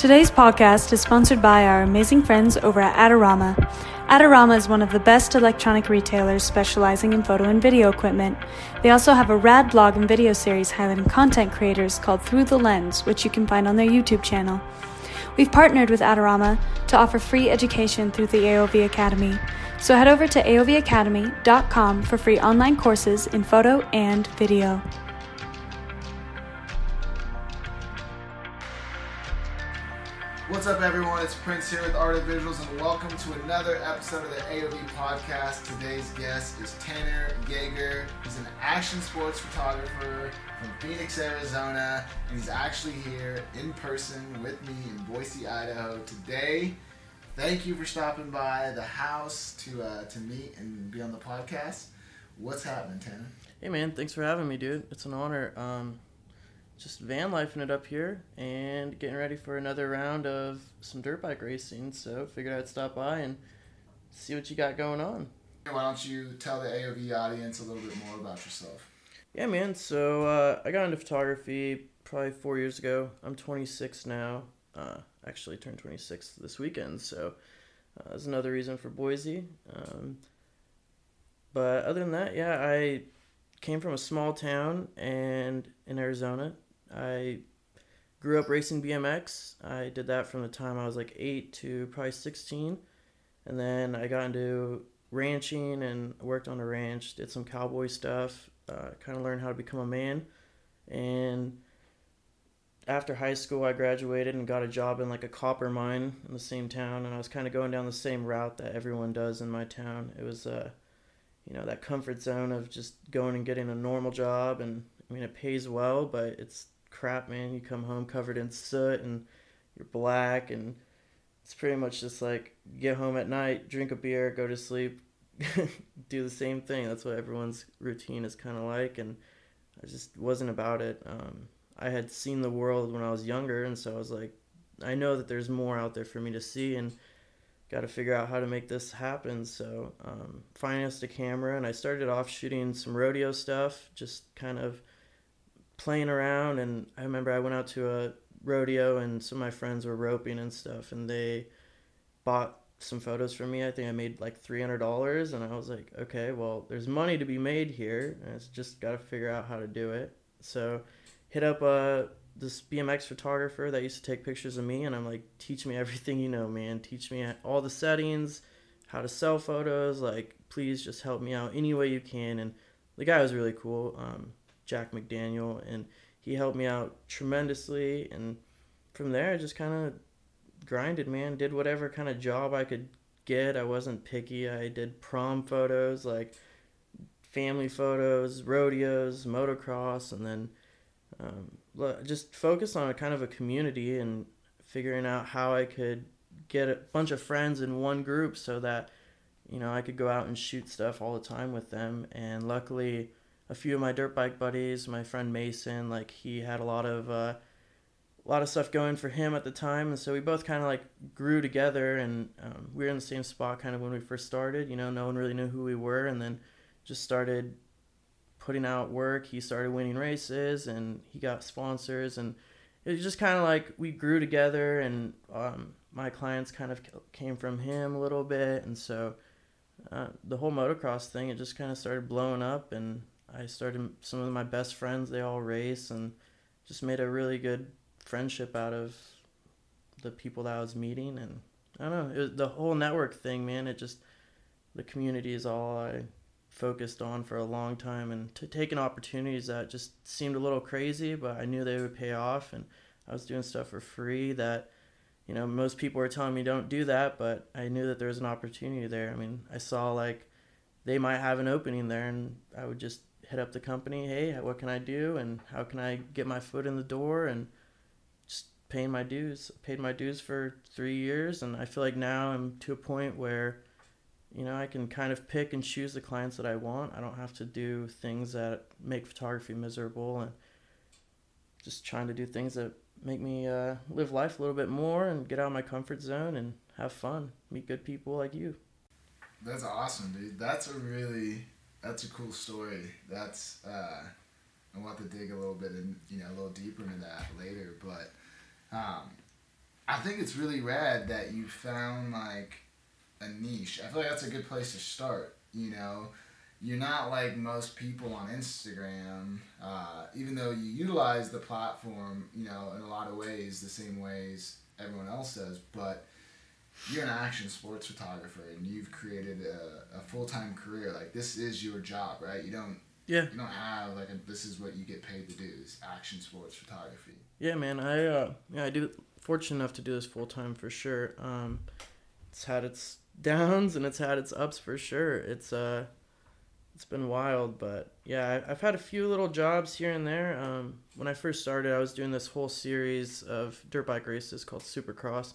Today's podcast is sponsored by our amazing friends over at Adorama. Adorama is one of the best electronic retailers specializing in photo and video equipment. They also have a rad blog and video series highlighting content creators called Through the Lens, which you can find on their YouTube channel. We've partnered with Adorama to offer free education through the AOV Academy. So head over to aovacademy.com for free online courses in photo and video. Up, everyone? It's Prince here with Art of Visuals, and welcome to another episode of the AOV podcast. Today's guest is Tanner Yeager. He's an action sports photographer from Phoenix, Arizona, and he's actually here in person with me in Boise, Idaho today. Thank you for stopping by the house to uh, to meet and be on the podcast. What's happening, Tanner? Hey man, thanks for having me, dude. It's an honor. Um, just van lifing it up here and getting ready for another round of some dirt bike racing. So figured I'd stop by and see what you got going on. Why don't you tell the AOV audience a little bit more about yourself? Yeah, man. So uh, I got into photography probably four years ago. I'm 26 now. Uh, actually turned 26 this weekend, so uh, that's another reason for Boise. Um, but other than that, yeah, I came from a small town and in Arizona. I grew up racing BMX. I did that from the time I was like eight to probably 16. And then I got into ranching and worked on a ranch, did some cowboy stuff, uh, kind of learned how to become a man. And after high school, I graduated and got a job in like a copper mine in the same town. And I was kind of going down the same route that everyone does in my town. It was, uh, you know, that comfort zone of just going and getting a normal job. And I mean, it pays well, but it's crap, man. You come home covered in soot and you're black, and it's pretty much just like get home at night, drink a beer, go to sleep, do the same thing. That's what everyone's routine is kind of like, and I just wasn't about it. Um, I had seen the world when I was younger, and so I was like, I know that there's more out there for me to see, and got to figure out how to make this happen. So, um, financed a camera, and I started off shooting some rodeo stuff, just kind of playing around and I remember I went out to a rodeo and some of my friends were roping and stuff and they bought some photos from me. I think I made like three hundred dollars and I was like, okay, well there's money to be made here and it's just gotta figure out how to do it. So hit up uh this BMX photographer that used to take pictures of me and I'm like, teach me everything you know, man. Teach me all the settings, how to sell photos, like please just help me out any way you can and the guy was really cool. Um, Jack McDaniel, and he helped me out tremendously. And from there, I just kind of grinded, man. Did whatever kind of job I could get. I wasn't picky. I did prom photos, like family photos, rodeos, motocross, and then um, just focus on a kind of a community and figuring out how I could get a bunch of friends in one group so that you know I could go out and shoot stuff all the time with them. And luckily, a few of my dirt bike buddies, my friend Mason, like he had a lot of uh, a lot of stuff going for him at the time, and so we both kind of like grew together, and um, we were in the same spot kind of when we first started. You know, no one really knew who we were, and then just started putting out work. He started winning races, and he got sponsors, and it was just kind of like we grew together, and um, my clients kind of came from him a little bit, and so. Uh, the whole motocross thing, it just kind of started blowing up, and I started some of my best friends. They all race and just made a really good friendship out of the people that I was meeting. And I don't know, the whole network thing, man. It just the community is all I focused on for a long time, and to taking opportunities that just seemed a little crazy, but I knew they would pay off, and I was doing stuff for free that. You know, most people were telling me don't do that, but I knew that there was an opportunity there. I mean, I saw like they might have an opening there, and I would just hit up the company, hey, what can I do and how can I get my foot in the door and just paying my dues. Paid my dues for three years, and I feel like now I'm to a point where, you know, I can kind of pick and choose the clients that I want. I don't have to do things that make photography miserable, and just trying to do things that make me uh, live life a little bit more and get out of my comfort zone and have fun, meet good people like you. That's awesome, dude. That's a really that's a cool story. That's uh, I want to dig a little bit and you know a little deeper into that later, but um, I think it's really rad that you found like a niche. I feel like that's a good place to start. You know, you're not like most people on Instagram, uh, even though you utilize the platform, you know, in a lot of ways, the same ways everyone else does, but you're an action sports photographer and you've created a, a full time career. Like this is your job, right? You don't Yeah. you don't have like a, this is what you get paid to do is action sports photography. Yeah, man. I uh, yeah, I do. Fortunate enough to do this full time for sure. Um, it's had its downs and it's had its ups for sure. It's uh, it's been wild, but yeah, I, I've had a few little jobs here and there. Um, when I first started, I was doing this whole series of dirt bike races called Supercross.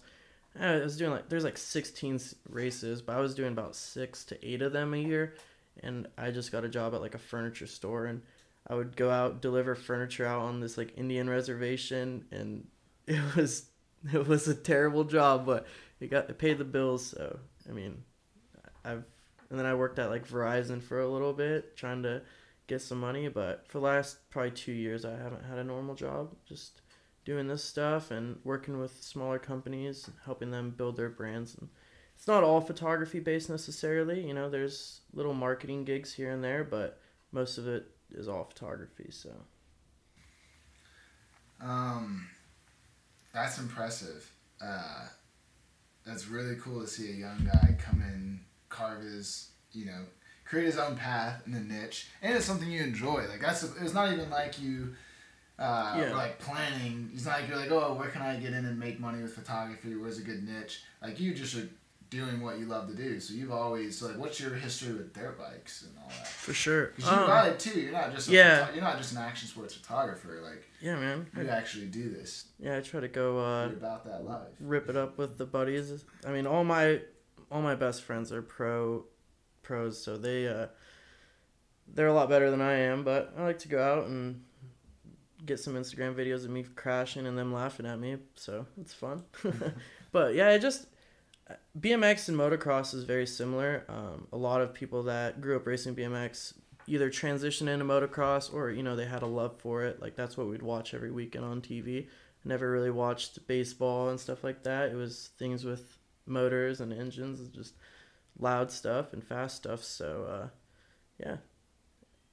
I was doing like there's like 16 races, but I was doing about six to eight of them a year, and I just got a job at like a furniture store and. I would go out deliver furniture out on this like Indian reservation, and it was it was a terrible job, but it got it paid the bills. So I mean, I've and then I worked at like Verizon for a little bit, trying to get some money. But for the last probably two years, I haven't had a normal job. Just doing this stuff and working with smaller companies, helping them build their brands. And it's not all photography based necessarily. You know, there's little marketing gigs here and there, but most of it is all photography. So Um, that's impressive. Uh, that's really cool to see a young guy come in, carve his, you know, create his own path in a niche, and it's something you enjoy. Like that's it's not even like you. Uh, Yeah. like planning, it's not like you're like, oh, where can I get in and make money with photography? Where's a good niche? Like you just are doing what you love to do. So you've always like, what's your history with dirt bikes and all that? for sure. Because you Um, ride too. You're not just a yeah. photo- you're not just an action sports photographer. Like yeah, man. you actually do this. Yeah, I try to go uh, about that life. rip it up with the buddies. I mean, all my all my best friends are pro pros, so they uh, they're a lot better than I am. But I like to go out and get some Instagram videos of me crashing and them laughing at me, so it's fun. but yeah, it just BMX and motocross is very similar. Um, a lot of people that grew up racing BMX either transitioned into motocross or you know they had a love for it. Like that's what we'd watch every weekend on TV. Never really watched baseball and stuff like that. It was things with motors and engines, and just loud stuff and fast stuff. So uh, yeah,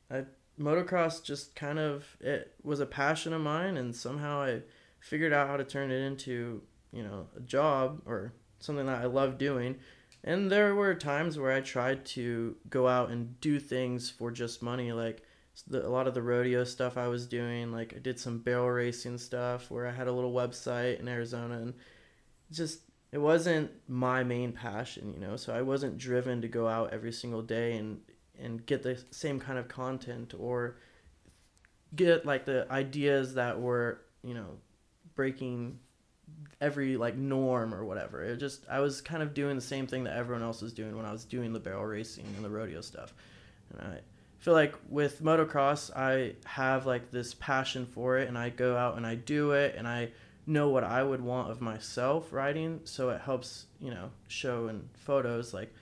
I motocross just kind of it was a passion of mine, and somehow I figured out how to turn it into you know a job or something that I love doing. And there were times where I tried to go out and do things for just money, like a lot of the rodeo stuff I was doing. Like I did some barrel racing stuff where I had a little website in Arizona, and just it wasn't my main passion, you know. So I wasn't driven to go out every single day and and get the same kind of content or get like the ideas that were you know breaking every like norm or whatever. It just I was kind of doing the same thing that everyone else was doing when I was doing the barrel racing and the rodeo stuff. And I feel like with motocross I have like this passion for it and I go out and I do it and I know what I would want of myself riding so it helps, you know, show in photos like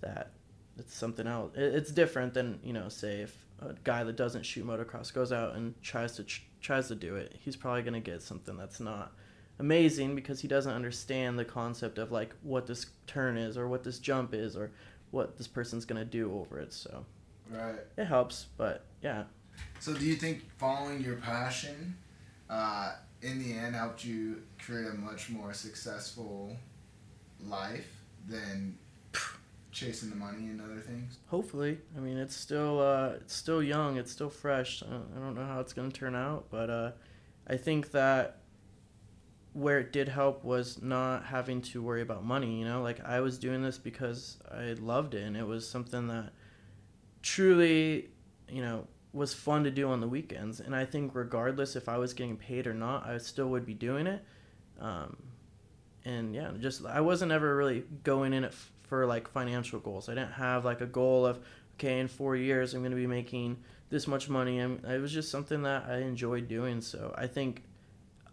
that it's something else. It- It's different than, you know, say if a guy that doesn't shoot motocross goes out and tries to tr- tries to do it, he's probably going to get something that's not amazing because he doesn't understand the concept of like what this turn is or what this jump is or what this person's gonna do over it. So Right. it helps, but yeah, So do you think following your passion, uh, in the end, helped you create a much more successful life than chasing the money and other things? hopefully. I mean, it's still uh, it's still young, it's still fresh. I don't, know how it's gonna turn out, but uh, I think that where it did help was not having to worry about money. You know, like I was doing this because I loved it, and it was something that truly, you know, was fun to do on the weekends. And I think regardless if I was getting paid or not, I still would be doing it. Um, and yeah, just I wasn't ever really going in it f- for like financial goals. I didn't have like a goal of okay, in four years I'm to be making this much money. And it was just something that I enjoyed doing. So I think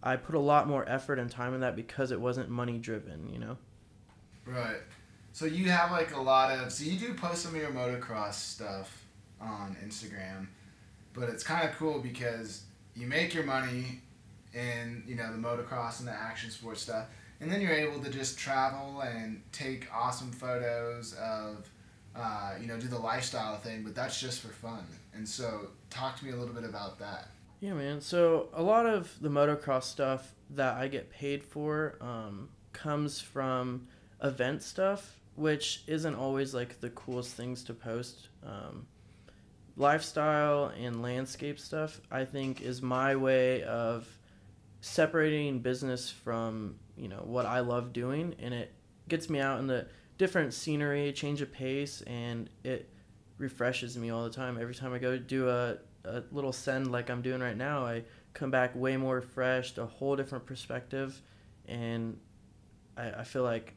I put a lot more effort and time in that because it wasn't money driven. You know. Right. So you have like a lot of so you do post some of your motocross stuff on Instagram, but it's kind of cool because you make your money in you know the motocross and the action sports stuff, and then you're able to just travel and take awesome photos of uh, you know do the lifestyle thing but that's just for fun and so talk to me a little bit about that Yeah, man. So a lot of the motocross stuff that I get paid for um, comes from event stuff, which isn't always like the coolest things to post. Um, lifestyle and landscape stuff, I think, is my way of separating business from you know what I love doing, and it gets me out in the different scenery, change of pace, and it refreshes me all the time. Every time I go do a, a little send like I'm doing right now, I come back way more refreshed, a whole different perspective, and I, I feel like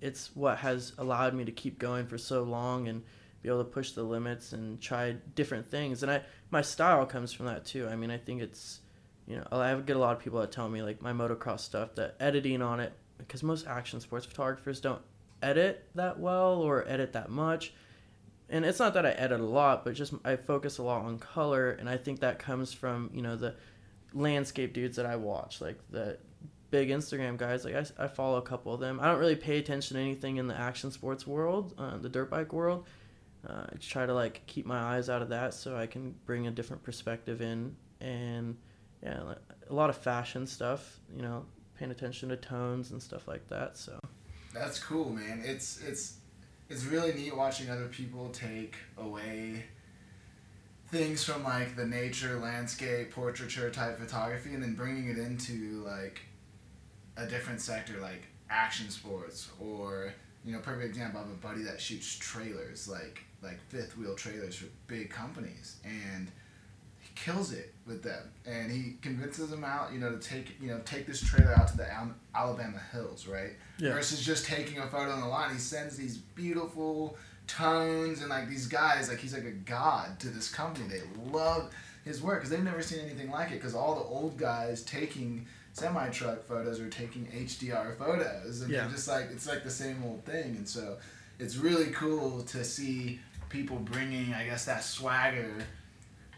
it's what has allowed me to keep going for so long and be able to push the limits and try different things. And I my style comes from that too. I mean, I think it's you know I get a lot of people that tell me like my motocross stuff, that editing on it, because most action sports photographers don't edit that well or edit that much. And it's not that I edit a lot, but just I focus a lot on color, and I think that comes from you know the landscape dudes that I watch, like the big Instagram guys. Like I, I follow a couple of them. I don't really pay attention to anything in the action sports world, uh, the dirt bike world. Uh, I try to like keep my eyes out of that so I can bring a different perspective in, and yeah, a lot of fashion stuff. You know, paying attention to tones and stuff like that. So that's cool man it's it's it's really neat watching other people take away things from like the nature landscape portraiture type photography and then bringing it into like a different sector like action sports or you know perfect example have a buddy that shoots trailers like like fifth wheel trailers for big companies and kills it with them. And he convinces them out you know to take you know take this trailer out to the Al- alabama hills right? Yeah. versus just taking a photo on the line. He sends these beautiful tones and like these guys like he's like a god to this company. They love his work because they've never seen anything like it because all the old guys taking semi truck photos are taking hdr photos. And Yeah. they're just like it's like the same old thing. And so it's really cool to see people bringing i guess that swagger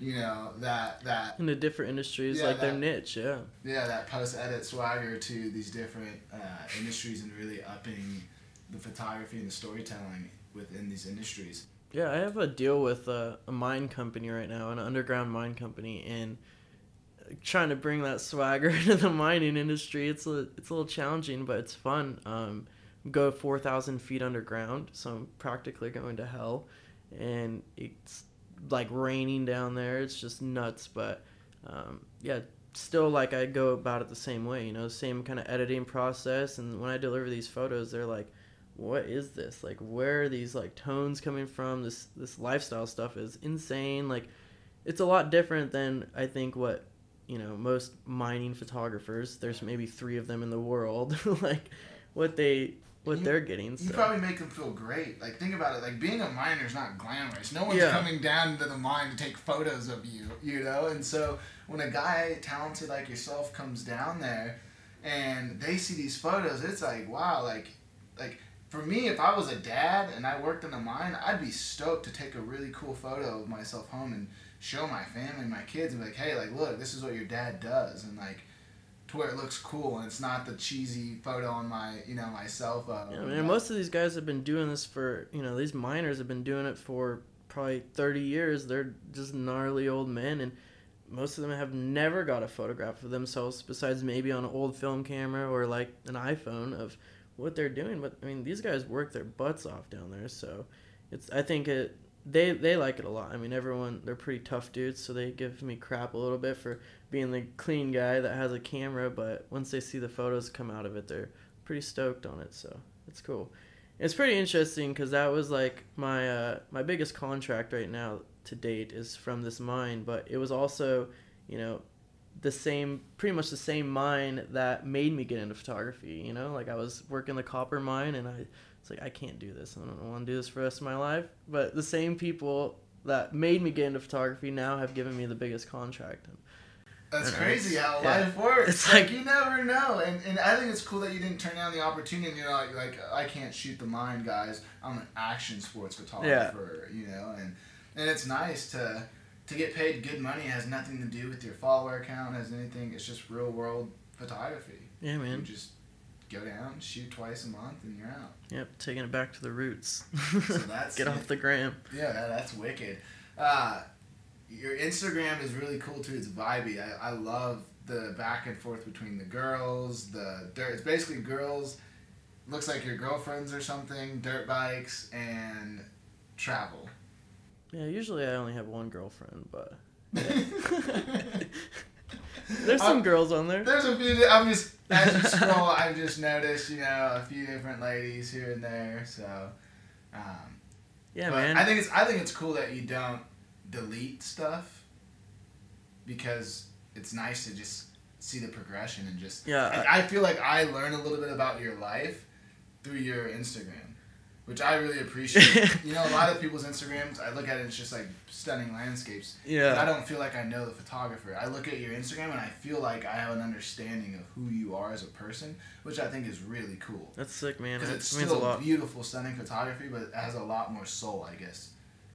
you know that that in the different industries, Yeah, like their niche, yeah. yeah that post edit swagger to these different uh, industries and really upping the photography and the storytelling within these industries Yeah, I have a deal with a, a mine company right now, an underground mine company, and trying to bring that swagger into the mining industry. It's a it's a little challenging, but it's fun. Um, go four thousand feet underground, so I'm practically going to hell, and it's like raining down there. It's just nuts, but um, yeah, still like I go about it the same way. You know, same kind of editing process, and when I deliver these photos, they're like what is this like where are these like tones coming from this this lifestyle stuff is insane like it's a lot different than i think what you know most mining photographers there's maybe three of them in the world like what they what You- they're getting You probably make them feel great. Like think about it. Like being a miner is not glamorous. No one's Yeah. coming down to the mine to take photos of you. You know. And so when a guy talented like yourself comes down there, and they see these photos, it's like wow. Like like for me, if I was a dad and I worked in a mine, I'd be stoked to take a really cool photo of myself home and show my family, my kids, and be like, hey, like look, this is what your dad does, and like. To where it looks cool and it's not the cheesy photo on my, you know, my cell phone. yeah, man, most of these guys have been doing this for you know these miners have been doing it for probably 30 years they're just gnarly old men and most of them have never got a photograph of themselves besides maybe on an old film camera or like an iphone of what they're doing but i mean these guys work their butts off down there so it's i think it they they like it a lot i mean everyone they're pretty tough dudes so they give me crap a little bit for being the clean guy that has a camera but once they see the photos come out of it they're pretty stoked on it so it's cool it's pretty interesting because that was like my uh, my biggest contract right now to date is from this mine, but it was also, you know, the same pretty much the same mine that made me get into photography. You know, like I was working the copper mine and I it's like I can't do this. I don't want to do this for the rest of my life. But the same people that made me get into photography now have given me the biggest contract. And That's And crazy how yeah. life works. It's like, like- you never know, and and I think it's cool that you didn't turn down the opportunity. And you're like, like I can't shoot the mine, guys. I'm an action sports photographer, you know, and and it's nice to to get paid good money. It has nothing to do with your follower count. Has anything. It's just real world photography. yeah, You man. just go down, shoot twice a month, and you're out. Yep, taking it back to the roots. So that's Get off the gram. Yeah, that's wicked. Uh, your Instagram is really cool too. It's vibey. I, I love the back and forth between the girls, the dirt. It's basically girls. Looks like your girlfriends or something. Dirt bikes and travel. Yeah, usually I only have one girlfriend, but there's some girls on there. There's a few. I'm just as you scroll, I've just noticed you know a few different ladies here and there. So, um, Yeah, but man. I think it's I think it's cool that you don't delete stuff because it's nice to just see the progression and just Yeah, Like, I feel like I learn a little bit about your life through your Instagram, which I really appreciate. you know, a lot of people's Instagrams, I look at it, it's just like stunning landscapes. But I don't feel like I know the photographer. I look at your Instagram and I feel like I have an understanding of who you are as a person, which I think is really cool. That's sick, man. Because it's still beautiful, stunning photography, but it has a lot more soul, I guess.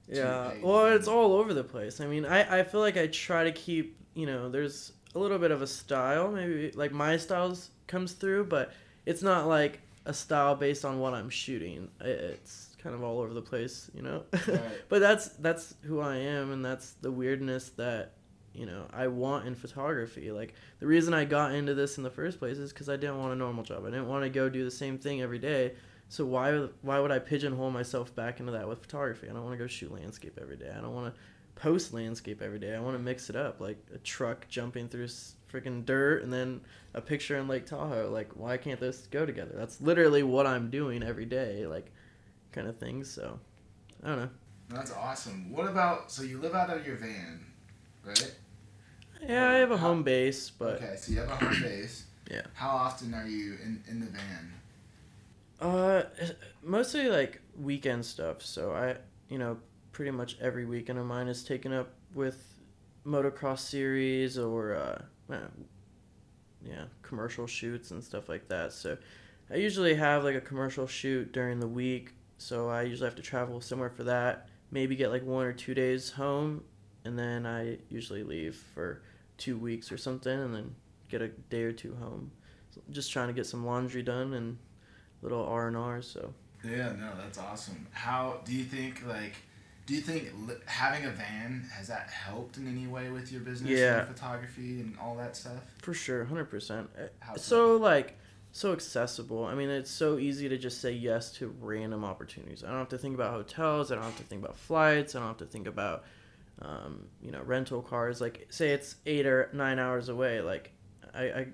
Yeah. Well, it's all over the place. I mean, I, I feel like I try to keep, you know, there's a little bit of a style. Maybe like my styles comes through, but it's not like a style based on what I'm shooting. It's kind of all over the place, you know. Right. but that's that's who I am, and that's the weirdness that you know I want in photography. Like the reason I got into this in the first place is because I didn't want a normal job. I didn't want to go do the same thing every day. So why why would I pigeonhole myself back into that with photography? I don't want to go shoot landscape every day. I don't want to post landscape every day. I want to mix it up, like a truck jumping through freaking dirt and then a picture in Lake Tahoe. Like why can't this go together? That's literally what I'm doing every day, like kind of things. So I don't know. That's awesome. What about, so you live out of your van, right? Yeah, I have a How- home base, but okay, so you have a home base. Yeah. How often are you in, in the van? uh, mostly like weekend stuff. So I, you know, pretty much every weekend of mine is taken up with motocross series or uh, uh, yeah, commercial shoots and stuff like that. So I usually have like a commercial shoot during the week. So I usually have to travel somewhere for that. Maybe get like one or two days home, and then I usually leave for two weeks or something, and then get a day or two home. So just trying to get some laundry done and little R and R. So Yeah, no, that's awesome. How do you think like do you think having a van has that helped in any way with your business Yeah. and photography and all that stuff? for sure, hundred percent. How's So like so accessible. I mean, it's so easy to just say yes to random opportunities. I don't have to think about hotels. I don't have to think about flights. I don't have to think about um, you know rental cars. Like say it's eight or nine hours away. Like I, I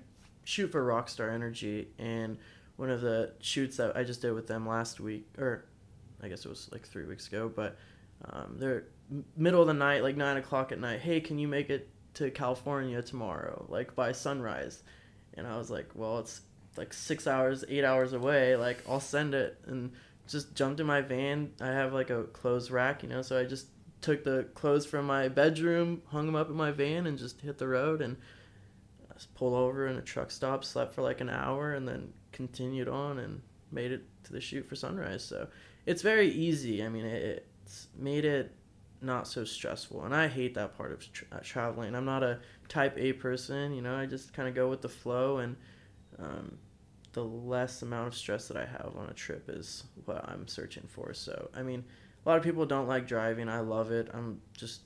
shoot for Rockstar Energy, and one of the shoots that I just did with them last week, or I guess it was like three weeks ago, but um, they're middle of the night, like nine o'clock at night. Hey, can you make it to California tomorrow, like by sunrise? And I was like, well, it's like six hours, eight hours away. Like I'll send it, and just jumped in my van. I have like a clothes rack, you know, so I just took the clothes from my bedroom, hung them up in my van, and just hit the road and just pulled over in a truck stop, slept for like an hour, and then continued on and made it to the shoot for sunrise. So it's very easy. I mean, it, made it not so stressful, and I hate that part of tra- uh, traveling. I'm not a type A person, you know. I just kind of go with the flow, and um, the less amount of stress that I have on a trip is what I'm searching for. So I mean, a lot of people don't like driving. I love it. I'm just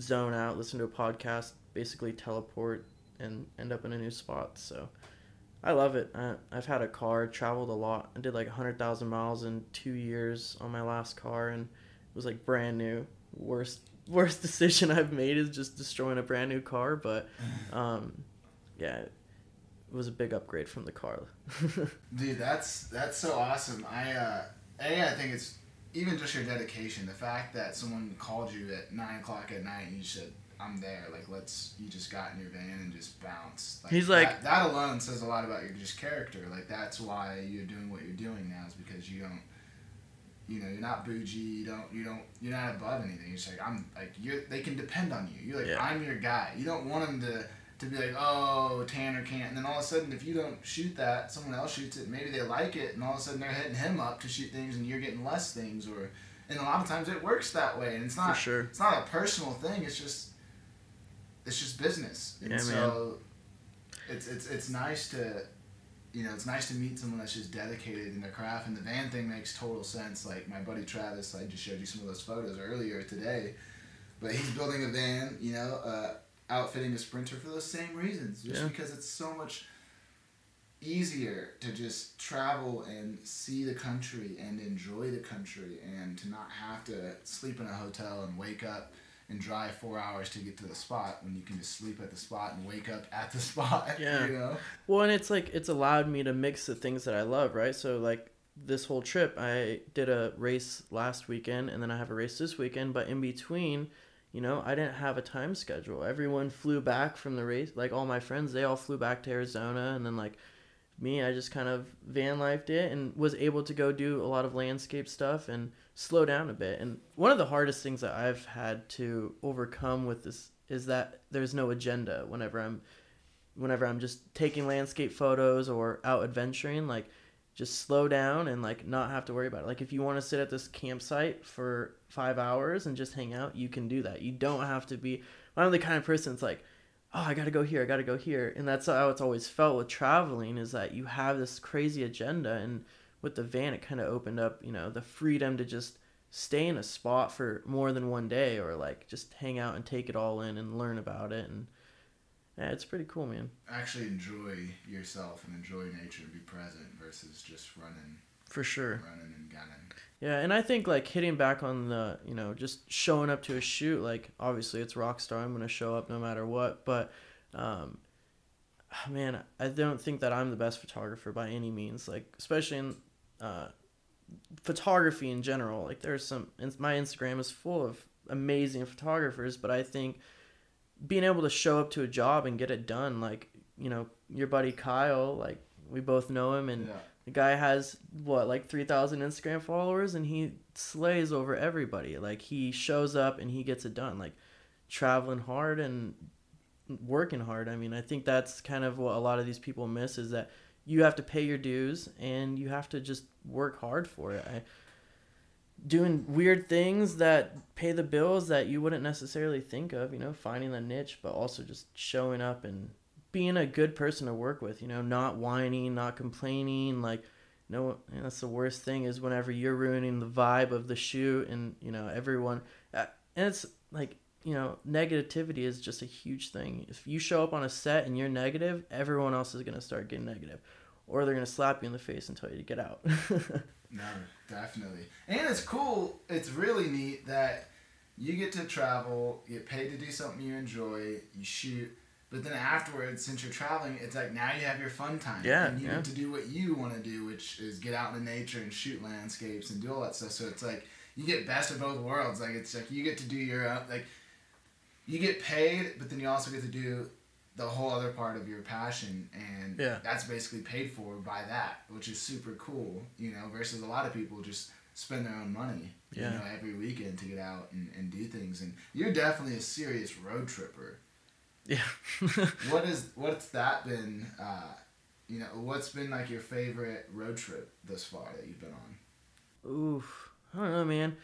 zone out, listen to a podcast, basically teleport and end up in a new spot. So I love it. I, I've had a car, traveled a lot. I did like 100,000 miles in two years on my last car and was like brand new. Worst worst decision I've made is just destroying a brand new car, but um, yeah, it was a big upgrade from the car. Dude, that's that's so awesome. I uh, a I think it's even just your dedication. The fact that someone called you at nine o'clock at night and you said, "I'm there." Like, let's. You just got in your van and just bounced. Like, He's like- that, that alone says a lot about your just character. Like that's why you're doing what you're doing now is because you don't. You know, you're not bougie. You don't. You don't. You're not above anything. You're like I'm. Like you're. They can depend on you. You're like Yeah. I'm your guy. You don't want them to to be like, oh, Tanner can't. And then all of a sudden, if you don't shoot that, someone else shoots it. Maybe they like it, and all of a sudden they're hitting him up to shoot things, and you're getting less things. Or, and a lot of times it works that way, and it's not. Sure. It's not a personal thing. It's just. It's just business, and Yeah, so. It's it's it's nice to. You know, it's nice to meet someone that's just dedicated in their craft. And the van thing makes total sense. Like my buddy Travis, I just showed you some of those photos earlier today, but he's building a van, you know, uh, outfitting a sprinter for those same reasons, just Yeah. because it's so much easier to just travel and see the country and enjoy the country and to not have to sleep in a hotel and wake up and drive four hours to get to the spot when you can just sleep at the spot and wake up at the spot. Yeah. You know? Well, and it's like it's allowed me to mix the things that I love, right? So like this whole trip, I did a race last weekend, and then I have a race this weekend. But in between, you know, I didn't have a time schedule. Everyone flew back from the race. Like all my friends, they all flew back to Arizona, and then like me, I just kind of van lifed it and was able to go do a lot of landscape stuff and slow down a bit. And one of the hardest things that I've had to overcome with this is that there's no agenda whenever I'm whenever I'm just taking landscape photos or out adventuring, like just slow down and like not have to worry about it. Like if you want to sit at this campsite for five hours and just hang out, you can do that. You don't have to be. I'm the kind of person that's like, oh, I gotta go here, I gotta go here, and that's how it's always felt with traveling is that you have this crazy agenda, and with the van, it kind of opened up, you know, the freedom to just stay in a spot for more than one day or like just hang out and take it all in and learn about it and yeah, it's pretty cool, man. Actually enjoy yourself and enjoy nature and be present versus just running, For sure. running and gunning. Yeah, and I think like hitting back on the, you know, just showing up to a shoot, like obviously it's Rockstar, I'm gonna show up no matter what, but um man, I don't think that I'm the best photographer by any means. Like especially in uh photography in general. Like there's some my Instagram is full of amazing photographers, but I think being able to show up to a job and get it done, like, you know, your buddy Kyle, like we both know him and Yeah. The guy has what like 3000 Instagram followers and he slays over everybody. Like he shows up and he gets it done. Like traveling hard and working hard. I mean, I think that's kind of what a lot of these people miss is that you have to pay your dues and you have to just work hard for it. I doing weird things that pay the bills that you wouldn't necessarily think of, you know, finding the niche, but also just showing up and being a good person to work with, you know, not whining, not complaining, like no, that's the worst thing is whenever you're ruining the vibe of the shoot and, you know, everyone uh, and it's like, you know, negativity is just a huge thing. If you show up on a set and you're negative, everyone else is going to start getting negative or they're going to slap you in the face and tell you to get out. No, definitely. And it's cool. It's really neat that you get to travel, get paid to do something you enjoy, you shoot, but then afterwards, since you're traveling, it's like now you have your fun time. Yeah, And you yeah. get to do what you want to do, which is get out in the nature and shoot landscapes and do all that stuff. So it's like you get best of both worlds. Like it's like you get to do your own, like you get paid, but then you also get to do the whole other part of your passion and Yeah. that's basically paid for by that which is super cool you know versus a lot of people just spend their own money Yeah. you know every weekend to get out and, and do things and you're definitely a serious road tripper yeah. what is what's that been uh, you know what's been like your favorite road trip thus far that you've been on Oof. I don't know, man.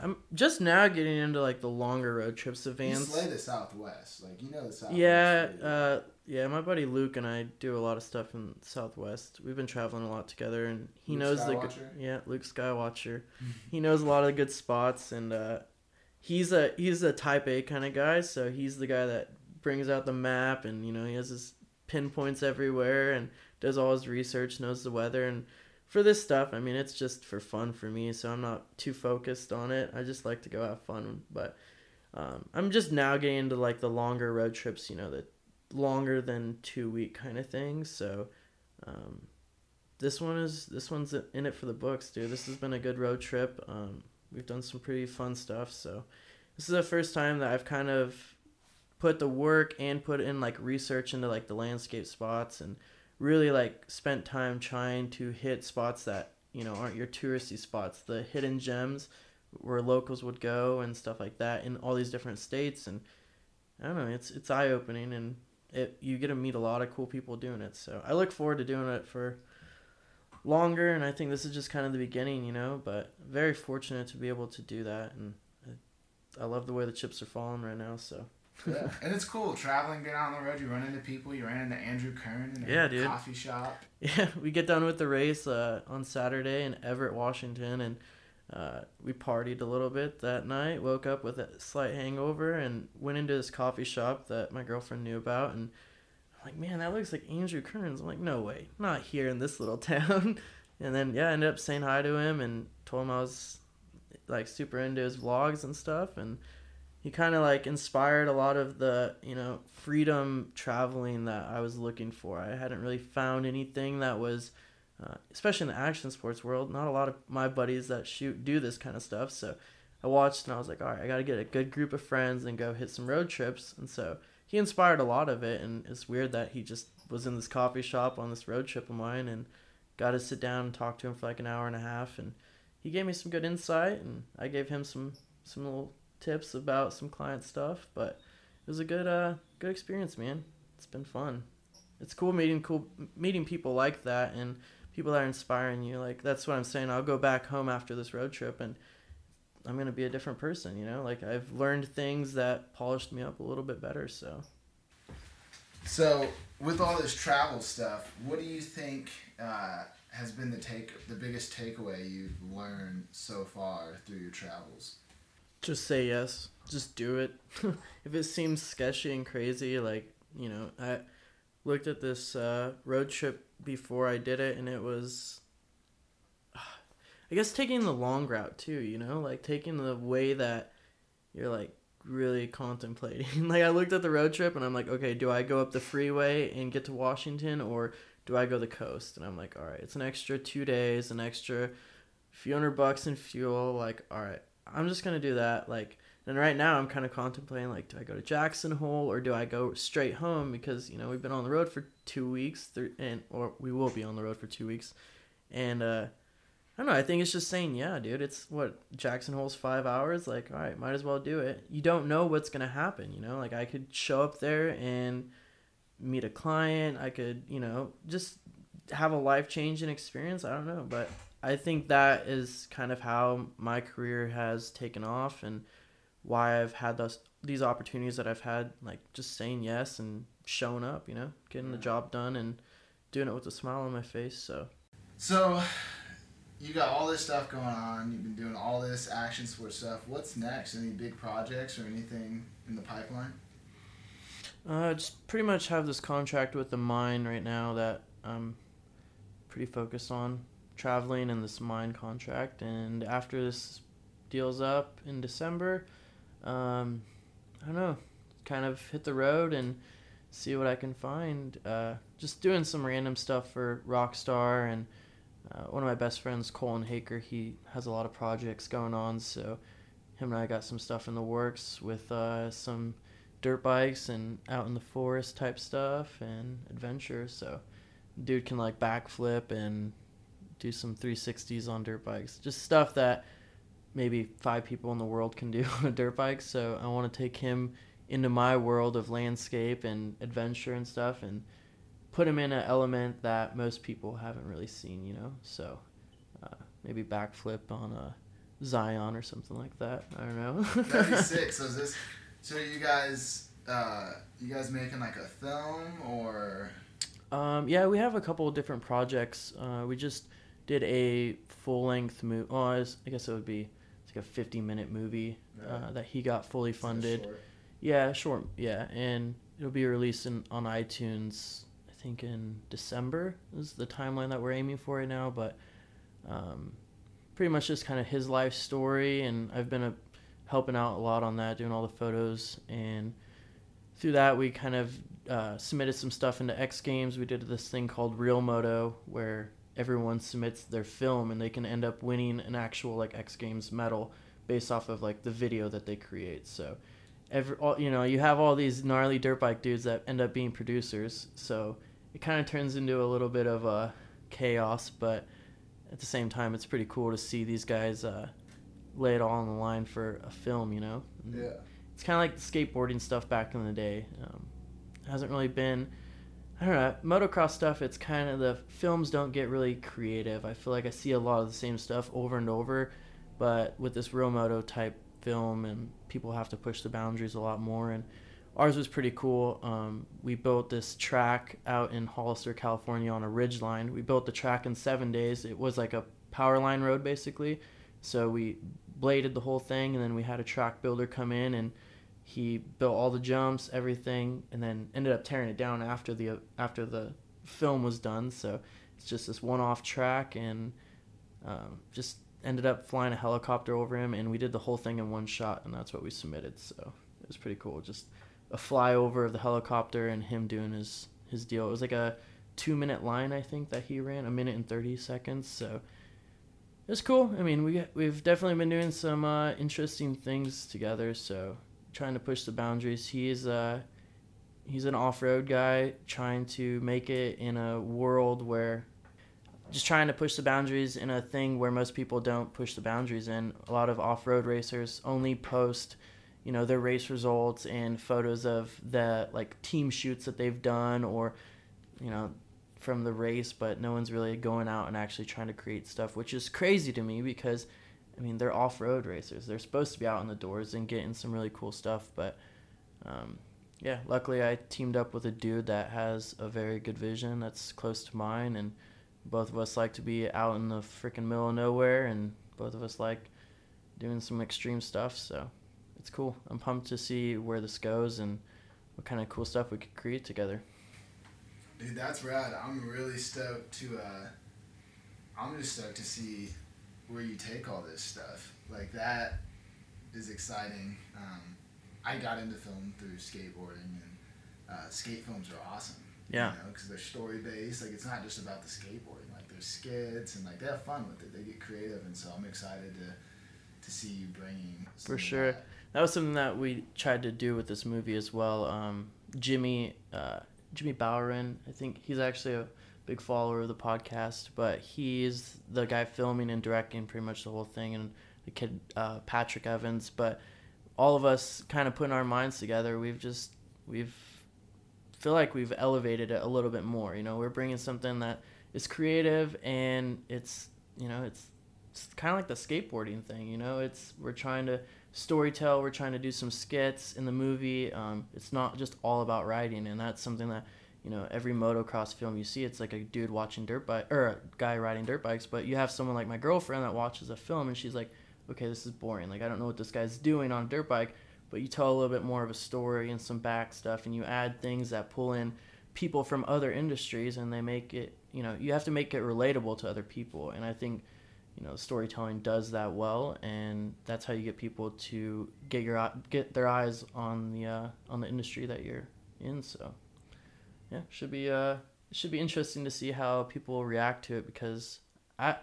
I'm just now getting into like the longer road trips, you vans. slay the southwest like you know the southwest Yeah, really uh, yeah. My buddy Luke and I do a lot of stuff in Southwest. We've been traveling a lot together, and he Luke knows the good, yeah Luke Skywatcher. he knows a lot of the good spots, and uh, he's a he's a Type A kind of guy. So he's the guy that brings out the map, and you know he has his pinpoints everywhere, and does all his research, knows the weather, and for this stuff, I mean, it's just for fun for me, so I'm not too focused on it. I just like to go have fun, but um, I'm just now getting into like the longer road trips, you know, the longer than two week kind of things. So um, this one is this one's in it for the books, dude. This has been a good road trip. Um, we've done some pretty fun stuff. So this is the first time that I've kind of put the work and put in like research into like the landscape spots and really like spent time trying to hit spots that you know aren't your touristy spots. The hidden gems where locals would go and stuff like that in all these different states and i don't know it's it's eye opening and it you get to meet a lot of cool people doing it. So i look forward to doing it for longer and i think this is just kind of the beginning you know but very fortunate to be able to do that and i, I love the way the chips are falling right now so yeah, and it's cool traveling, get out on the road. You run into people. You ran into Andrew Kearns in a Yeah, dude. coffee shop. Yeah, we get done with the race uh, on Saturday in Everett, Washington, and uh, we partied a little bit that night. Woke up with a slight hangover and went into this coffee shop that my girlfriend knew about. And I'm like, man, that looks like Andrew Kearns. I'm like, no way, not here in this little town. and then yeah, I ended up saying hi to him and told him I was like super into his vlogs and stuff. And he kind of like inspired a lot of the you know freedom traveling that I was looking for. I hadn't really found anything that was, uh, especially in the action sports world. Not a lot of my buddies that shoot do this kind of stuff. So I watched and I was like, all right, I got to get a good group of friends and go hit some road trips. And so he inspired a lot of it. And it's weird that he just was in this coffee shop on this road trip of mine and got to sit down and talk to him for like an hour and a half. And he gave me some good insight and I gave him some some little tips about some client stuff. But it was a good uh good experience, man. It's been fun. It's cool meeting cool meeting people like that and people that are inspiring you. Like that's what I'm saying. I'll go back home after this road trip and I'm gonna be a different person. You know, like I've learned things that polished me up a little bit better. So So, with all this travel stuff, what do you think uh, has been the take, the biggest takeaway you've learned so far through your travels? Just say yes. Just do it. if it seems sketchy and crazy, like you know, I looked at this uh, road trip before I did it, and it was. I guess taking the long route too, you know, like taking the way that you're like really contemplating. like I looked at the road trip and I'm like, okay, do I go up the freeway and get to Washington or do I go the coast? And I'm like, all right, it's an extra two days, an extra few hundred bucks in fuel. Like, all right, I'm just gonna do that. Like, and right now I'm kind of contemplating like, do I go to Jackson Hole or do I go straight home? Because you know we've been on the road for two weeks, th- and or we will be on the road for two weeks, and uh, I don't know. I think it's just saying, yeah, dude. It's what Jackson Hole's five hours. Like, all right, might as well do it. You don't know what's gonna happen. You know, like I could show up there and meet a client. I could, you know, just have a life changing experience. I don't know, but I think that is kind of how my career has taken off and why I've had those these opportunities that I've had, like just saying yes and showing up. You know, getting the job done and doing it with a smile on my face. So. So, you got all this stuff going on. You've been doing all this action sports stuff. What's next? Any big projects or anything in the pipeline? Uh, just pretty much have this contract with the mine right now that I'm pretty focused on traveling and this mine contract. And after this deal's up in December, um, I don't know, kind of hit the road and see what I can find. Uh, just doing some random stuff for Rockstar and uh, one of my best friends, Colin Haker, he has a lot of projects going on. So him and I got some stuff in the works with uh, some dirt bikes and out in the forest type stuff and adventure. So, dude can like backflip and do some 360s on dirt bikes. Just stuff that maybe five people in the world can do on a dirt bike. So, I want to take him into my world of landscape and adventure and stuff and put him in an element that most people haven't really seen, you know? So, uh, maybe backflip on a Zion or something like that. I don't know. That'd be sick. So is this? So you guys, uh, you guys making like a film or? Um, yeah, we have a couple of different projects. Uh, we just did a full length movie. Oh, I, was- I guess it would be it's like a 50 minute movie uh, that he got fully funded. short? Yeah, short. Yeah, and it'll be released in, on iTunes. I think in December is the timeline that we're aiming for right now. But um, pretty much just kind of his life story, and I've been a, helping out a lot on that, doing all the photos, and through that we kind of uh, submitted some stuff into X Games. We did this thing called Real Moto where everyone submits their film and they can end up winning an actual like X Games medal based off of like the video that they create. So every all, you know you have all these gnarly dirt bike dudes that end up being producers so it kind of turns into a little bit of a chaos but at the same time it's pretty cool to see these guys uh, lay it all on the line for a film you know Yeah. it's kind of like the skateboarding stuff back in the day um, hasn't really been i don't know motocross stuff it's kind of the films don't get really creative i feel like i see a lot of the same stuff over and over but with this real moto type film and people have to push the boundaries a lot more and ours was pretty cool. Um, we built this track out in Hollister, California, on a ridge line. We built the track in seven days. It was like a power line road basically. So we bladed the whole thing, and then we had a track builder come in and he built all the jumps, everything, and then ended up tearing it down after the after the film was done. So it's just this one-off track, and um, just ended up flying a helicopter over him, and we did the whole thing in one shot, and that's what we submitted. So it was pretty cool. Just a flyover of the helicopter and him doing his his deal. It was like a two-minute line, I think, that he ran, a minute and thirty seconds. So it's cool. I mean, we we've definitely been doing some uh, interesting things together. So trying to push the boundaries. He's uh he's an off-road guy trying to make it in a world where just trying to push the boundaries in a thing where most people don't push the boundaries in. A lot of off-road racers only post, you know, their race results and photos of the like team shoots that they've done or you know, from the race, but no one's really going out and actually trying to create stuff, which is crazy to me because I mean, they're off road racers. They're supposed to be out in the doors and getting some really cool stuff. But um, yeah, luckily I teamed up with a dude that has a very good vision that's close to mine. And both of us like to be out in the freaking middle of nowhere. And both of us like doing some extreme stuff. So it's cool. I'm pumped to see where this goes and what kind of cool stuff we could create together. Dude, that's rad. I'm really stoked to. Uh, I'm just stoked to see where you take all this stuff. Like that is exciting. Um, I got into film through skateboarding, and uh, skate films are awesome. Yeah. You know, because they're story based. Like it's not just about the skateboarding. Like there's skits and like they have fun with it. They get creative, and so I'm excited to to see you bringing. For sure, that. that. was something that we tried to do with this movie as well. Um, Jimmy, uh, Jimmy Bowerin, I think he's actually a big follower of the podcast, but he's the guy filming and directing pretty much the whole thing, and the kid uh, Patrick Evans. But all of us kind of putting our minds together, we've just we've feel like we've elevated it a little bit more. You know, we're bringing something that is creative and it's you know it's it's kind of like the skateboarding thing. You know, it's we're trying to storytell, we're trying to do some skits in the movie. Um, it's not just all about riding, and that's something that you know every motocross film you see it's like a dude watching dirt bike or a guy riding dirt bikes but you have someone like my girlfriend that watches a film and she's like okay this is boring. Like i don't know what this guy's doing on a dirt bike but you tell a little bit more of a story and some back stuff and you add things that pull in people from other industries and they make it you know you have to make it relatable to other people. And i think you know storytelling does that well and that's how you get people to get your get their eyes on the uh, on the industry that you're in so yeah, should be uh should be interesting to see how people react to it because I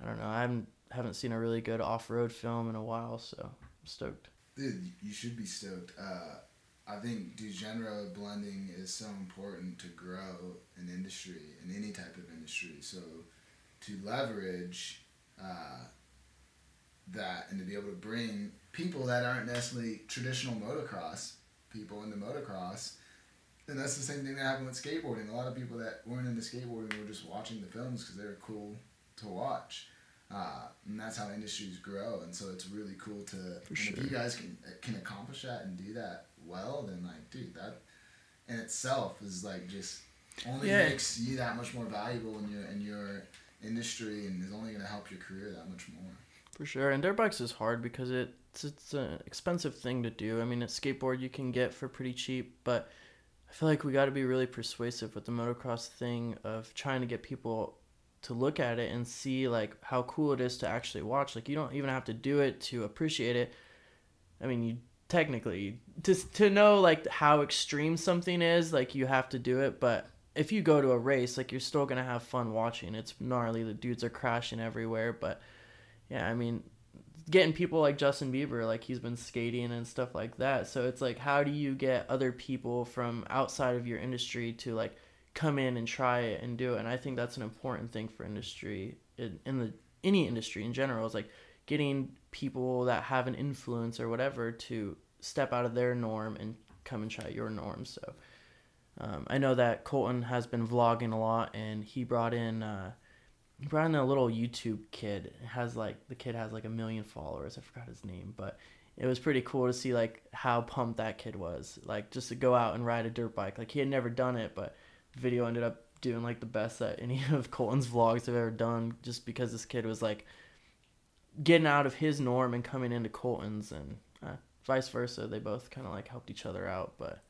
I don't know I haven't haven't seen a really good off road film in a while, so I'm stoked. Dude, you should be stoked. Uh, I think genre blending is so important to grow an industry in any type of industry. So to leverage uh, that and to be able to bring people that aren't necessarily traditional motocross people into motocross and that's the same thing that happened with skateboarding. A lot of people that weren't into skateboarding were just watching the films because they were cool to watch. Uh, and that's how industries grow. And so it's really cool to. For sure. If you guys can can accomplish that and do that well, then like, dude, that in itself is like just only yeah. makes you that much more valuable in your in your industry, and is only going to help your career that much more. For sure, and dirt bikes is hard because it's it's an expensive thing to do. I mean, a skateboard you can get for pretty cheap, but I feel like we got to be really persuasive with the motocross thing of trying to get people to look at it and see like how cool it is to actually watch. Like you don't even have to do it to appreciate it. I mean, you technically to to know like how extreme something is, like you have to do it, but if you go to a race, like you're still going to have fun watching. It's gnarly. The dudes are crashing everywhere, but yeah, I mean, getting people like Justin Bieber, like he's been skating and stuff like that. So it's like, how do you get other people from outside of your industry to like come in and try it and do it? And I think that's an important thing for industry in, in the any industry in general is like getting people that have an influence or whatever to step out of their norm and come and try your norm. So um, I know that Colton has been vlogging a lot, and he brought in. Uh, he brought in a little YouTube kid. It has like the kid has like a million followers. I forgot his name, but it was pretty cool to see like how pumped that kid was. Like just to go out and ride a dirt bike. Like he had never done it, but video ended up doing like the best that any of Colton's vlogs have ever done just because this kid was like getting out of his norm and coming into Colton's and uh, vice versa. They both kind of like helped each other out, but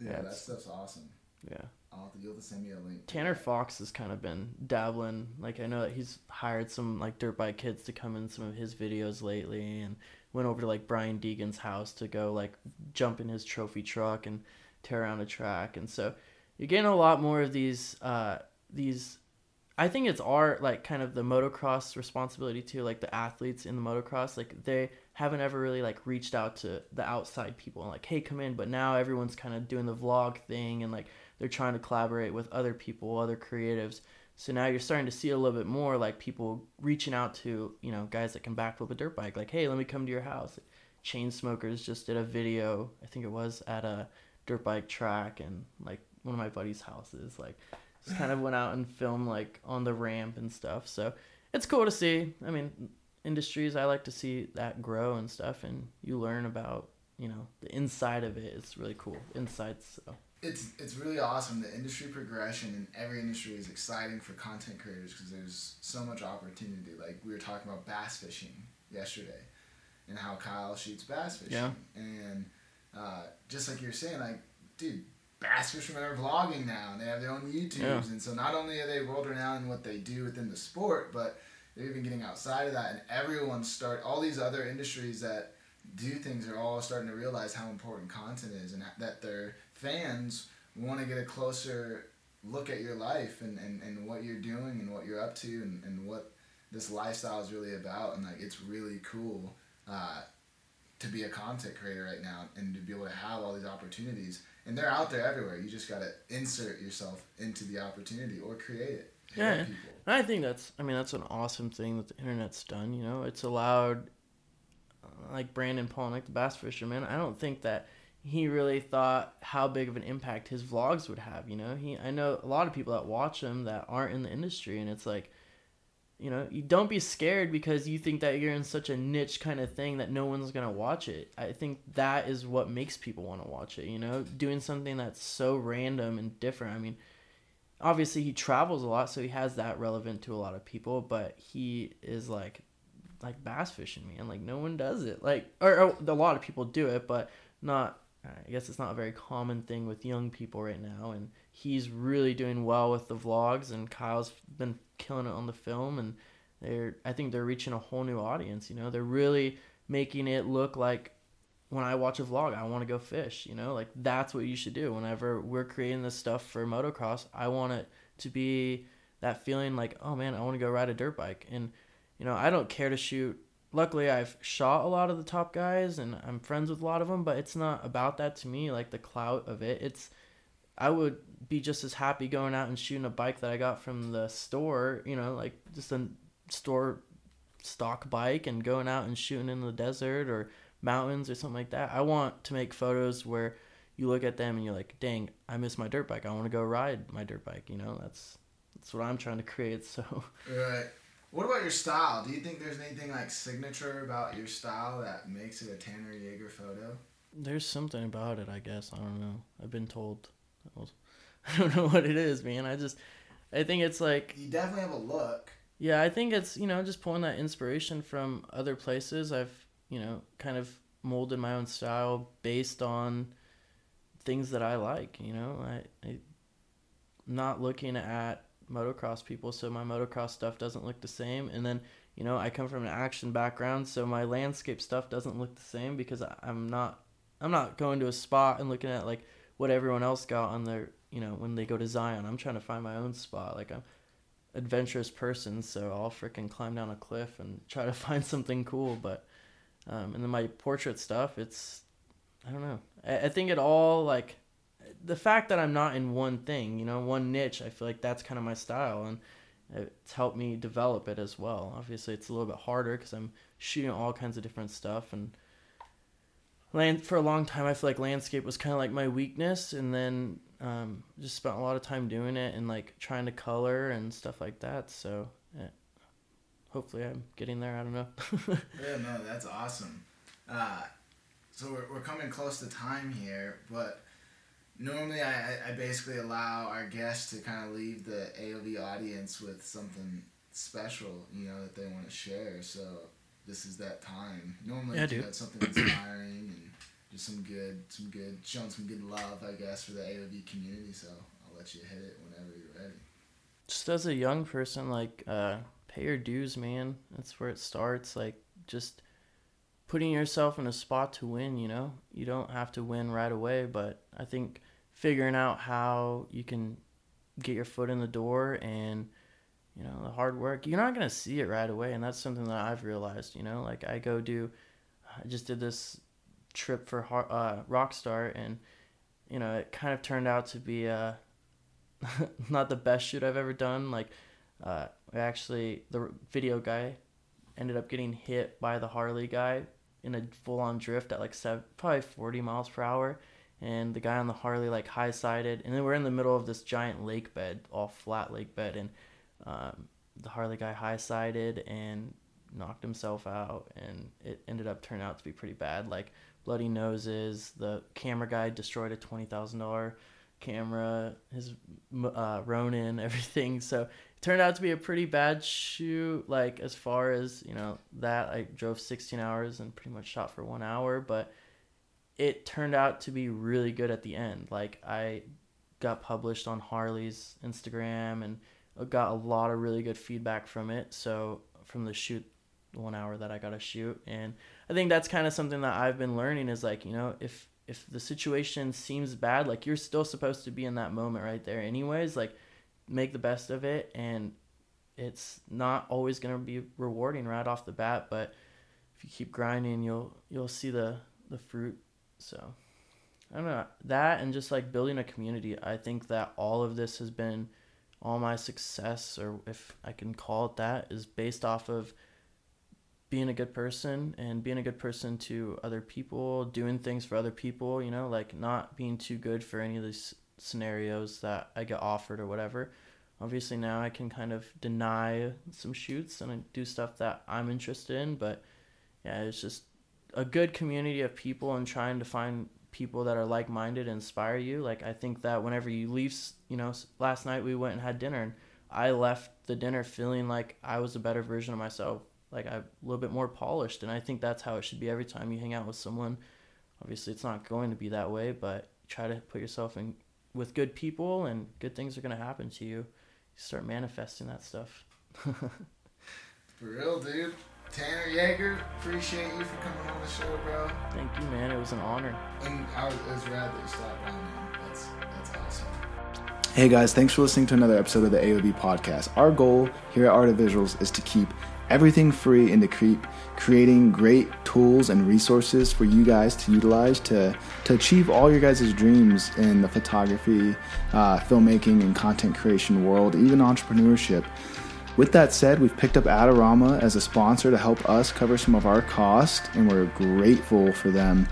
Yeah, Yeah, that stuff's awesome. yeah. I'll have to, to send me a link. Tanner. Fox has kind of been dabbling. Like I know that he's hired some like dirt bike kids to come in some of his videos lately, and went over to like Brian Deegan's house to go like jump in his trophy truck and tear around a track. And so you're getting a lot more of these uh, these. I think it's our like kind of the motocross responsibility too. Like the athletes in the motocross, like they haven't ever really like reached out to the outside people and like, hey, come in. But now everyone's kind of doing the vlog thing and like they're trying to collaborate with other people, other creatives. So now you're starting to see a little bit more like people reaching out to, you know, guys that can backflip a dirt bike. Like, hey, let me come to your house. Chainsmokers just did a video, I think it was at a dirt bike track and like one of my buddy's houses. Like, just kind of went out and filmed like on the ramp and stuff. So it's cool to see. I mean, industries, I like to see that grow and stuff, and you learn about, you know, the inside of it. It's really cool. Insights. So. It's it's really awesome. The industry progression in every industry is exciting for content creators because there's so much opportunity. Like we were talking about bass fishing yesterday, and how Kyle shoots bass fishing, Yeah. and uh, just like you're saying, like dude, bass fishermen are vlogging now, and they have their own YouTubes, Yeah. and so not only are they world renowned in what they do within the sport, but they're even getting outside of that, and everyone start all these other industries that do things are all starting to realize how important content is and that their fans want to get a closer look at your life and, and, and what you're doing and what you're up to and, and what this lifestyle is really about and like it's really cool uh, to be a content creator right now and to be able to have all these opportunities and they're out there everywhere you just got to insert yourself into the opportunity or create it Yeah. people. I think that's I mean that's an awesome thing that the internet's done. You know, it's allowed uh, like Brandon Palaniuk, the bass fisherman. I don't think that he really thought how big of an impact his vlogs would have. You know, he I know a lot of people that watch him that aren't in the industry, and it's like, you know, you don't be scared because you think that you're in such a niche kind of thing that no one's gonna watch it. I think that is what makes people want to watch it. You know, doing something that's so random and different. I mean obviously he travels a lot so he has that relevant to a lot of people but he is like like bass fishing man like no one does it like or, or a lot of people do it but not i guess it's not a very common thing with young people right now and he's really doing well with the vlogs and kyle's been killing it on the film and they're i think they're reaching a whole new audience you know they're really making it look like when I watch a vlog, I want to go fish. You know, like that's what you should do. Whenever we're creating this stuff for motocross, I want it to be that feeling like, oh man, I want to go ride a dirt bike. And you know, I don't care to shoot. Luckily, I've shot a lot of the top guys, and I'm friends with a lot of them. But it's not about that to me. Like the clout of it, it's I would be just as happy going out and shooting a bike that I got from the store. You know, like just a store stock bike and going out and shooting in the desert or mountains or something like that. I want to make photos where you look at them and you're like, "Dang, I miss my dirt bike. I want to go ride my dirt bike." You know, that's that's what I'm trying to create. So Right. What about your style? Do you think there's anything like signature about your style that makes it a Tanner Yeager photo? there's something about it. I guess I don't know. I've been told. I I don't know what it is, man. I just I think it's like You definitely have a look. Yeah, I think it's you know just pulling that inspiration from other places. I've you know kind of molded my own style based on things that I like. You know, I, I not looking at motocross people, so my motocross stuff doesn't look the same. And then you know I come from an action background, so my landscape stuff doesn't look the same because I'm not I'm not going to a spot and looking at like what everyone else got on their you know when they go to Zion. I'm trying to find my own spot. Like I'm adventurous person, so I'll freaking climb down a cliff and try to find something cool. But um, and then my portrait stuff, it's I don't know. I, I think it all like the fact that I'm not in one thing, you know, one niche. I feel like that's kind of my style, and it's helped me develop it as well. Obviously, it's a little bit harder because I'm shooting all kinds of different stuff and. Land for a long time, I feel like landscape was kind of like my weakness, and then um, just spent a lot of time doing it and like trying to color and stuff like that. So, yeah, hopefully, I'm getting there. I don't know. Yeah, no, that's awesome. Uh, so we're, we're coming close to time here, but normally I, I basically allow our guests to kind of leave the AOV audience with something special, you know, that they want to share. So this is that time. Normally, Yeah, got something inspiring and just some good, some good, showing some good love, I guess, for the AOV community. So I'll let you hit it whenever you're ready. just as a young person like uh pay your dues man that's where it starts like just putting yourself in a spot to win you know you don't have to win right away but i think figuring out how you can get your foot in the door and you know the hard work you're not going to see it right away and that's something that i've realized you know like i go do i just did this trip for uh, rockstar and you know it kind of turned out to be uh not the best shoot I've ever done. Like, uh, actually the video guy ended up getting hit by the Harley guy in a full on drift at like seven, probably forty miles per hour, and the guy on the Harley like high sided, and then we're in the middle of this giant lake bed, all flat lake bed, and um, the Harley guy high sided and knocked himself out, and it ended up turning out to be pretty bad, like bloody noses. The camera guy destroyed a twenty thousand dollar camera, his uh, Ronin, everything. So it turned out to be a pretty bad shoot. Like as far as you know that I drove 16 hours and pretty much shot for one hour, but it turned out to be really good at the end. Like I got published on Harley's Instagram and got a lot of really good feedback from it. So from the shoot, one hour that I got to shoot, and I think that's kind of something that I've been learning is like you know if if the situation seems bad, like you're still supposed to be in that moment right there, anyways. Like make the best of it, and it's not always gonna be rewarding right off the bat, but if you keep grinding, you'll you'll see the the fruit. So I don't know that, and just like building a community. I think that all of this has been all my success, or if I can call it that, is based off of being a good person and being a good person to other people, doing things for other people, you know, like not being too good for any of these scenarios that I get offered or whatever. Obviously now I can kind of deny some shoots and I do stuff that I'm interested in, but yeah, it's just a good community of people and trying to find people that are like-minded and inspire you. Like I think that whenever you leave, you know, last night we went and had dinner and I left the dinner feeling like I was a better version of myself like I'm a little bit more polished and I think that's how it should be every time you hang out with someone. Obviously it's not going to be that way, but try to put yourself in with good people and good things are going to happen to you. You start manifesting that stuff. For real, dude. Tanner Yeager, appreciate you for coming on the show, bro. Thank you, man. It was an honor. And I was, it was rad that you stopped by, man. That's that's awesome. Hey guys, thanks for listening to another episode of the AOV podcast. Our goal here at Art of Visuals is to keep everything free and to keep creating great tools and resources for you guys to utilize to, to achieve all your guys' dreams in the photography, uh, filmmaking, and content creation world, even entrepreneurship. With that said, we've picked up Adorama as a sponsor to help us cover some of our costs, and we're grateful for them.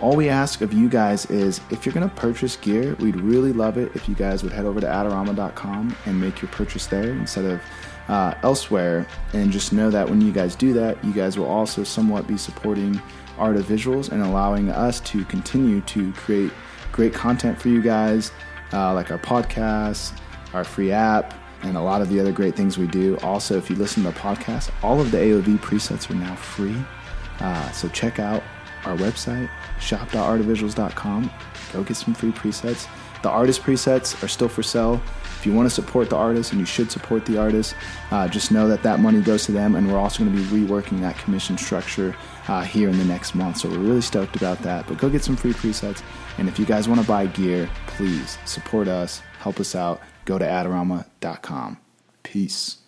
All we ask of you guys is if you're going to purchase gear, we'd really love it if you guys would head over to adorama.com and make your purchase there instead of uh, elsewhere. And just know that when you guys do that, you guys will also somewhat be supporting Art of Visuals and allowing us to continue to create great content for you guys, uh, like our podcasts, our free app, and a lot of the other great things we do. Also, if you listen to the podcast, all of the AOV presets are now free. Uh, so check out our website, shop.artofvisuals.com. Go get some free presets. The artist presets are still for sale. If you want to support the artist, and you should support the artist, uh, just know that that money goes to them, and we're also going to be reworking that commission structure uh, here in the next month. So we're really stoked about that. But go get some free presets, and if you guys want to buy gear, please support us, help us out. Go to adorama.com. Peace.